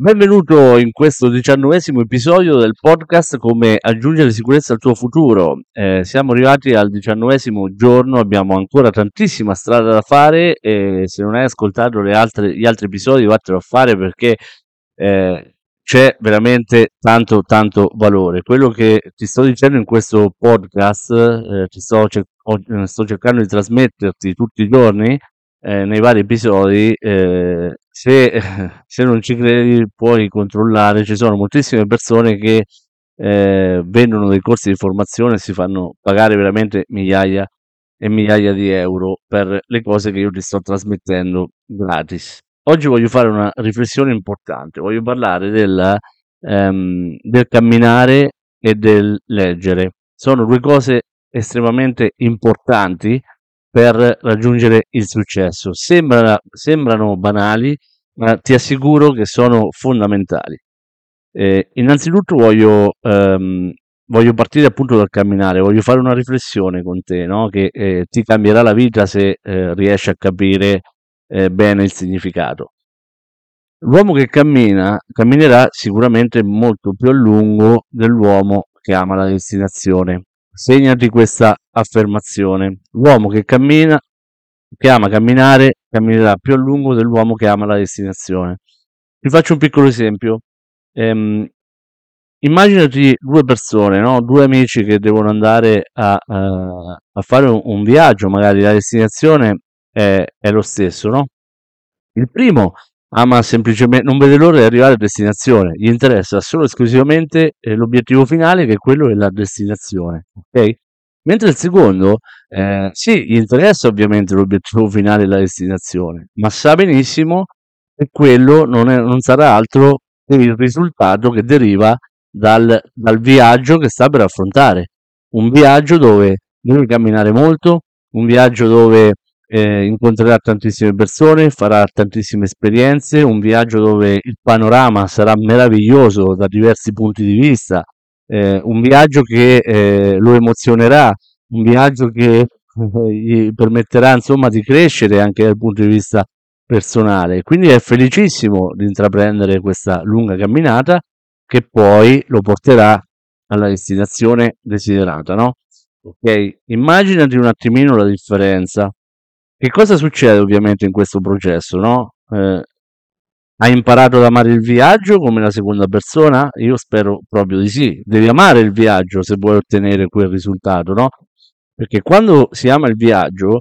Benvenuto in questo diciannovesimo episodio del podcast Come aggiungere sicurezza al tuo futuro. Eh, siamo arrivati al diciannovesimo giorno, abbiamo ancora tantissima strada da fare e se non hai ascoltato altre, gli altri episodi vattelo a fare perché eh, c'è veramente tanto tanto valore. Quello che ti sto dicendo in questo podcast, eh, sto, cer- sto cercando di trasmetterti tutti i giorni eh, nei vari episodi, eh, se, se, non ci credi puoi controllare, ci sono moltissime persone che eh, vendono dei corsi di formazione e si fanno pagare veramente migliaia e migliaia di euro per le cose che io ti sto trasmettendo gratis. Oggi voglio fare una riflessione importante, voglio parlare del, ehm, del camminare e del leggere. Sono due cose estremamente importanti per raggiungere il successo. Sembra, sembrano banali, ma ti assicuro che sono fondamentali. Eh, innanzitutto voglio, ehm, voglio partire appunto dal camminare, voglio fare una riflessione con te, no? che eh, ti cambierà la vita se eh, riesci a capire eh, bene il significato. L'uomo che cammina camminerà sicuramente molto più a lungo dell'uomo che ama la destinazione. Segnati questa affermazione. L'uomo che cammina, che ama camminare, camminerà più a lungo dell'uomo che ama la destinazione. Vi faccio un piccolo esempio. Ehm, immaginati due persone, no? due amici che devono andare a, uh, a fare un, un, viaggio, magari la destinazione è, è lo stesso, no? Il primo ama semplicemente, non vede l'ora di arrivare a destinazione, gli interessa solo e esclusivamente eh, l'obiettivo finale che è quello della destinazione, ok? Mentre il secondo, eh, sì, gli interessa ovviamente l'obiettivo finale della destinazione, ma sa benissimo che quello non, è, non sarà altro che il risultato che deriva dal, dal viaggio che sta per affrontare. Un viaggio dove deve camminare molto, un viaggio dove eh, incontrerà tantissime persone, farà tantissime esperienze, un viaggio dove il panorama sarà meraviglioso da diversi punti di vista, eh, un viaggio che eh, lo emozionerà, un viaggio che gli permetterà insomma di crescere anche dal punto di vista personale. Quindi è felicissimo di intraprendere questa lunga camminata che poi lo porterà alla destinazione desiderata, no? Ok, immaginati un attimino la differenza che cosa succede ovviamente in questo processo, no? Eh, hai imparato ad amare il viaggio come la seconda persona? Io spero proprio di sì. Devi amare il viaggio se vuoi ottenere quel risultato, no? Perché quando si ama il viaggio,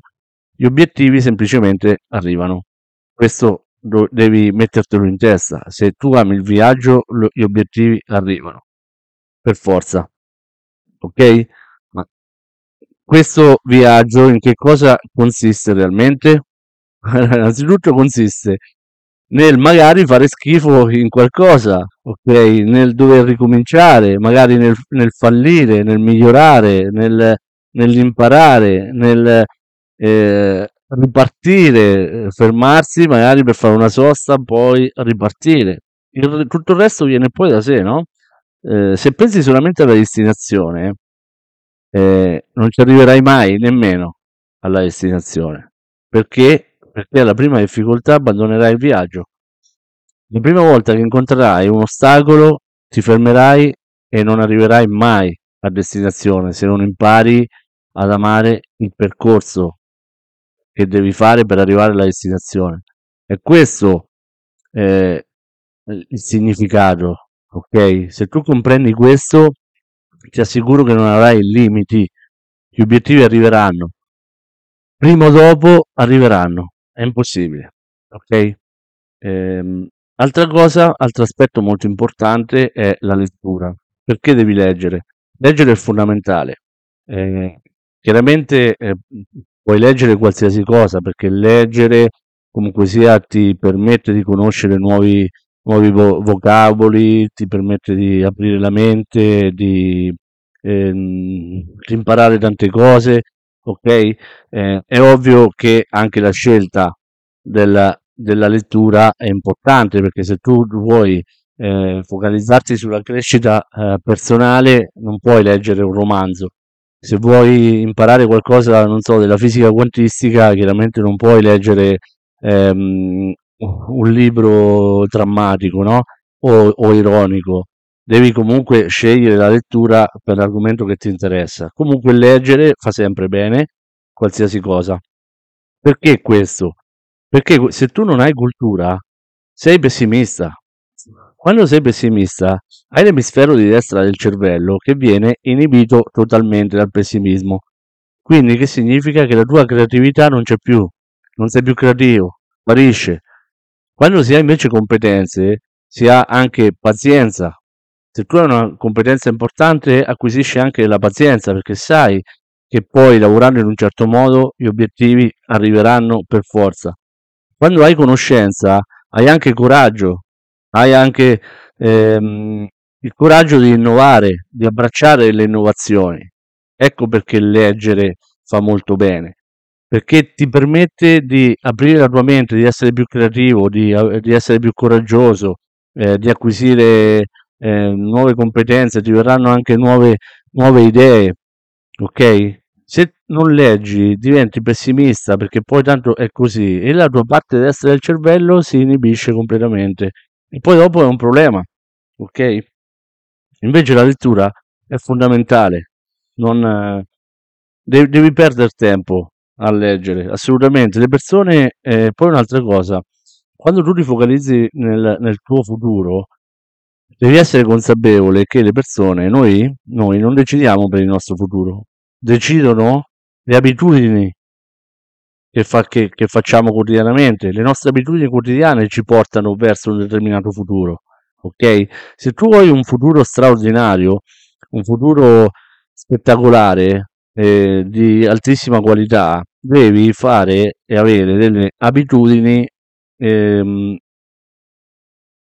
gli obiettivi semplicemente arrivano. Questo lo devi mettertelo in testa. Se tu ami il viaggio, lo, gli obiettivi arrivano. Per forza. Ok? Questo viaggio in che cosa consiste realmente? Innanzitutto consiste nel magari fare schifo in qualcosa, ok? Nel dover ricominciare, magari nel, nel fallire, nel migliorare, nel, nell'imparare, nel eh, ripartire, fermarsi magari per fare una sosta, poi ripartire. Il, tutto il resto viene poi da sé, no? Eh, se pensi solamente alla destinazione, eh, non ci arriverai mai nemmeno alla destinazione. Perché? Perché alla prima difficoltà abbandonerai il viaggio. La prima volta che incontrerai un ostacolo ti fermerai e non arriverai mai a destinazione se non impari ad amare il percorso che devi fare per arrivare alla destinazione. E questo è il significato, ok? Se tu comprendi questo, ti assicuro che non avrai limiti, gli obiettivi arriveranno. Prima o dopo arriveranno, è impossibile, ok? Ehm, altra cosa, altro aspetto molto importante è la lettura. Perché devi leggere? Leggere è fondamentale. Eh, chiaramente eh, puoi leggere qualsiasi cosa perché leggere comunque sia ti permette di conoscere nuovi nuovi vo- vocaboli, ti permette di aprire la mente, di, ehm, imparare tante cose, ok? Eh, è ovvio che anche la scelta della, della lettura è importante perché se tu vuoi eh, focalizzarti sulla crescita eh, personale non puoi leggere un romanzo. Se vuoi imparare qualcosa, non so, della fisica quantistica, chiaramente non puoi leggere ehm, un libro drammatico, no? o, o ironico, devi comunque scegliere la lettura per l'argomento che ti interessa. Comunque leggere fa sempre bene, qualsiasi cosa. Perché questo? Perché se tu non hai cultura, sei pessimista. Quando sei pessimista, hai l'emisfero di destra del cervello che viene inibito totalmente dal pessimismo. Quindi che significa che la tua creatività non c'è più, non sei più creativo, sparisce. Quando si ha invece competenze, si ha anche pazienza. Se tu hai una competenza importante, acquisisci anche la pazienza perché sai che poi lavorando in un certo modo gli obiettivi arriveranno per forza. Quando hai conoscenza, hai anche coraggio, hai anche ehm, il coraggio di innovare, di abbracciare le innovazioni. Ecco perché leggere fa molto bene, perché ti permette di aprire la tua mente, di essere più creativo, di, di essere più coraggioso, eh, di acquisire eh, nuove competenze, ti verranno anche nuove, nuove idee, ok? Se non leggi diventi pessimista perché poi tanto è così e la tua parte destra del cervello si inibisce completamente e poi dopo è un problema, ok? Invece la lettura è fondamentale, non, eh, devi, devi perdere tempo a leggere, assolutamente. Le persone, eh, poi un'altra cosa, quando tu ti focalizzi nel, nel tuo futuro, devi essere consapevole che le persone, noi, noi non decidiamo per il nostro futuro, decidono le abitudini che, fa, che, che facciamo quotidianamente. Le nostre abitudini quotidiane ci portano verso un determinato futuro. Ok? Se tu vuoi un futuro straordinario, un futuro spettacolare, eh, di altissima qualità, devi fare e avere delle abitudini, ehm,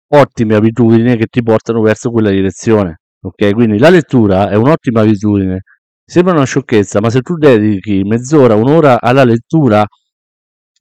ottime abitudini che ti portano verso quella direzione. Ok? Quindi la lettura è un'ottima abitudine Sembra una sciocchezza, ma se tu dedichi mezz'ora, un'ora alla lettura,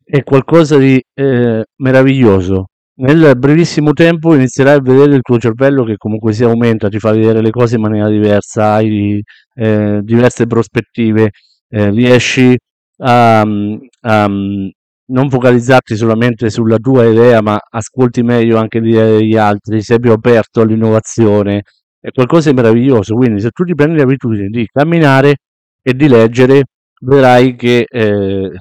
è qualcosa di eh, meraviglioso. Nel brevissimo tempo inizierai a vedere il tuo cervello che comunque si aumenta, ti fa vedere le cose in maniera diversa, hai eh, diverse prospettive, eh, riesci a, a, non focalizzarti solamente sulla tua idea, ma ascolti meglio anche gli altri, sei più aperto all'innovazione, è qualcosa di meraviglioso. Quindi, se tu ti prendi l'abitudine di camminare e di leggere, vedrai che eh,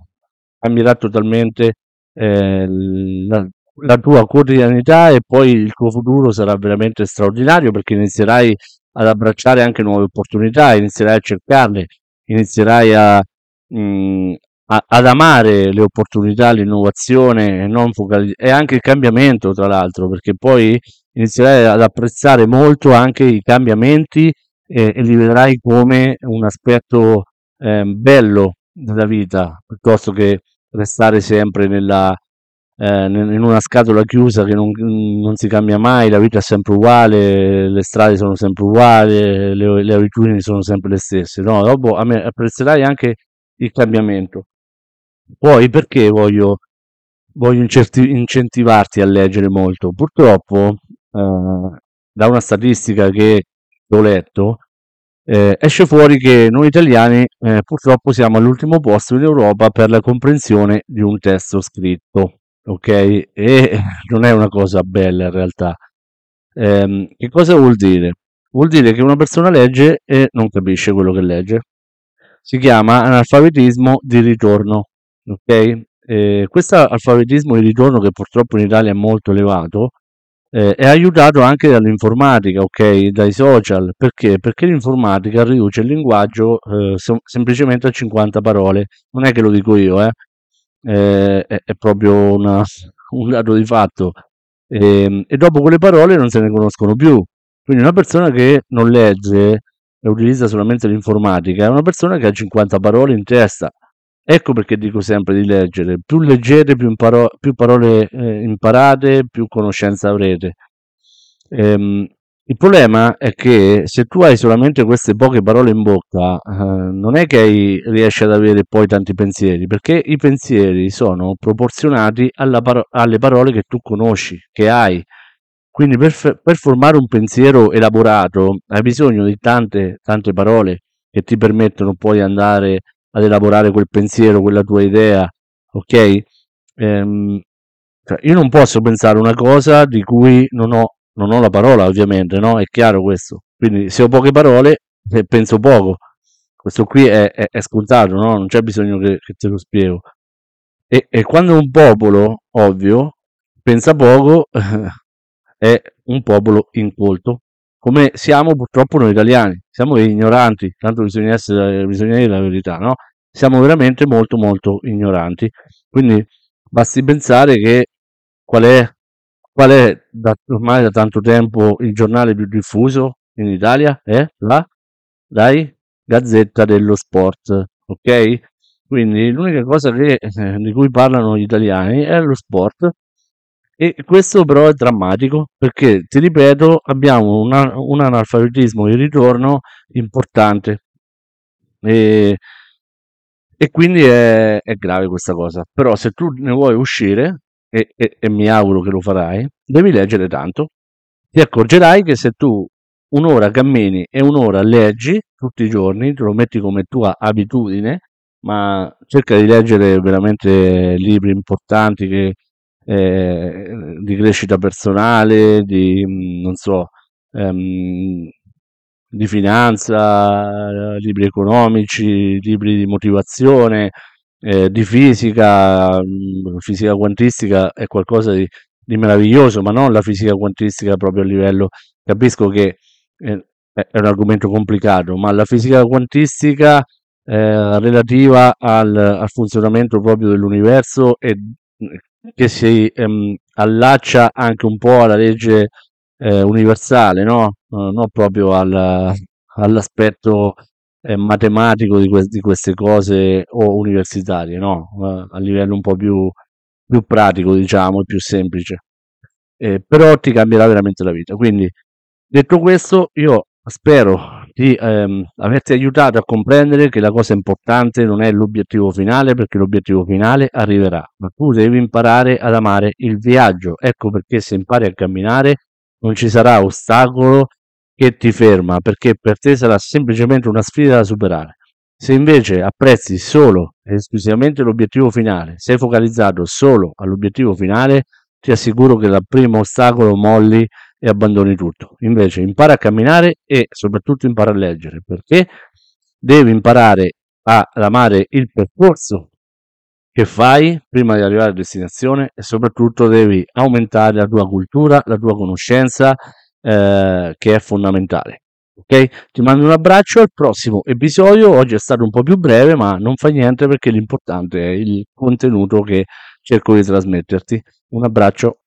cambierà totalmente eh, la, la, tua quotidianità e poi il tuo futuro sarà veramente straordinario perché inizierai ad abbracciare anche nuove opportunità, inizierai a cercarle, inizierai a, mh, mm, a, ad amare le opportunità, l'innovazione e, non focaliz- e anche il cambiamento, tra l'altro, perché poi inizierai ad apprezzare molto anche i cambiamenti e, e li vedrai come un aspetto eh, bello della vita, piuttosto che restare sempre nella, eh, in una scatola chiusa che non, non, si cambia mai, la vita è sempre uguale, le strade sono sempre uguali, le, le abitudini sono sempre le stesse. No, dopo apprezzerai anche il cambiamento. Poi perché voglio, voglio incentivarti a leggere molto? Purtroppo eh, da una statistica che ho letto, eh, esce fuori che noi italiani eh, purtroppo siamo all'ultimo posto in Europa per la comprensione di un testo scritto, ok? E non è una cosa bella in realtà. Eh, che cosa vuol dire? Vuol dire che una persona legge e non capisce quello che legge. Si chiama analfabetismo di ritorno, ok? Eh, questo alfabetismo di ritorno che purtroppo in Italia è molto elevato eh, è aiutato anche dall'informatica, ok? Dai social. Perché? Perché l'informatica riduce il linguaggio eh, sem- semplicemente a 50 parole. Non è che lo dico io, eh? Eh, è, è, proprio una, un dato di fatto. E, ehm, e dopo quelle parole non se ne conoscono più. Quindi una persona che non legge e utilizza solamente l'informatica è una persona che ha 50 parole in testa. Ecco perché dico sempre di leggere, più leggete, più, imparo- più parole eh, imparate, più conoscenza avrete. Ehm, il problema è che se tu hai solamente queste poche parole in bocca, eh, non è che hai, riesci ad avere poi tanti pensieri, perché i pensieri sono proporzionati paro- alle parole che tu conosci, che hai. Quindi per, f- per, formare un pensiero elaborato hai bisogno di tante, tante parole che ti permettono poi di andare ad elaborare quel pensiero, quella tua idea, ok? Ehm, cioè io non posso pensare una cosa di cui non ho non ho la parola ovviamente, no? È chiaro questo. Quindi se ho poche parole, eh, penso poco. Questo qui è, è, è scontato, no? Non c'è bisogno che, che te lo spiego. E, e, quando un popolo, ovvio, pensa poco, è un popolo incolto, come siamo purtroppo noi italiani. Siamo ignoranti, tanto bisogna, essere, bisogna dire la verità, no? Siamo veramente molto molto ignoranti. Quindi basti pensare che qual è, qual è da, ormai da tanto tempo il giornale più diffuso in Italia? È la dai, Gazzetta dello Sport, ok? Quindi l'unica cosa che, eh, di cui parlano gli italiani è lo sport e questo però è drammatico perché, ti ripeto, abbiamo una, un analfabetismo di ritorno importante e, e quindi è, è, grave questa cosa. Però se tu ne vuoi uscire, e, e, e mi auguro che lo farai, devi leggere tanto. Ti accorgerai che se tu un'ora cammini e un'ora leggi tutti i giorni, te lo metti come tua abitudine, ma cerca di leggere veramente libri importanti che, eh, di crescita personale, di, non so, ehm, di finanza, libri economici, libri di motivazione, eh, di fisica, mm, fisica quantistica è qualcosa di, di, meraviglioso, ma non la fisica quantistica proprio a livello, capisco che eh, è un argomento complicato, ma la fisica quantistica eh, relativa al, al, funzionamento proprio dell'universo e che si ehm, allaccia anche un po' alla legge eh, universale, no? Uh, non proprio al, all'aspetto eh, matematico di, que- di, queste cose o universitarie, no? A livello un po' più, più pratico, diciamo, e più semplice. Eh, però ti cambierà veramente la vita. Quindi, detto questo, io spero di ehm, averti aiutato a comprendere che la cosa importante non è l'obiettivo finale, perché l'obiettivo finale arriverà, ma tu devi imparare ad amare il viaggio. Ecco perché se impari a camminare non ci sarà ostacolo che ti ferma, perché per te sarà semplicemente una sfida da superare. Se invece apprezzi solo e esclusivamente l'obiettivo finale, sei focalizzato solo all'obiettivo finale, ti assicuro che dal primo ostacolo molli e abbandoni tutto. Invece impara a camminare e soprattutto impara a leggere, perché devi imparare ad amare il percorso che fai prima di arrivare a destinazione e soprattutto devi aumentare la tua cultura, la tua conoscenza, eh, che è fondamentale. Ok? Ti mando un abbraccio al prossimo episodio. Oggi è stato un po' più breve, ma non fa niente perché l'importante è il contenuto che cerco di trasmetterti. Un abbraccio.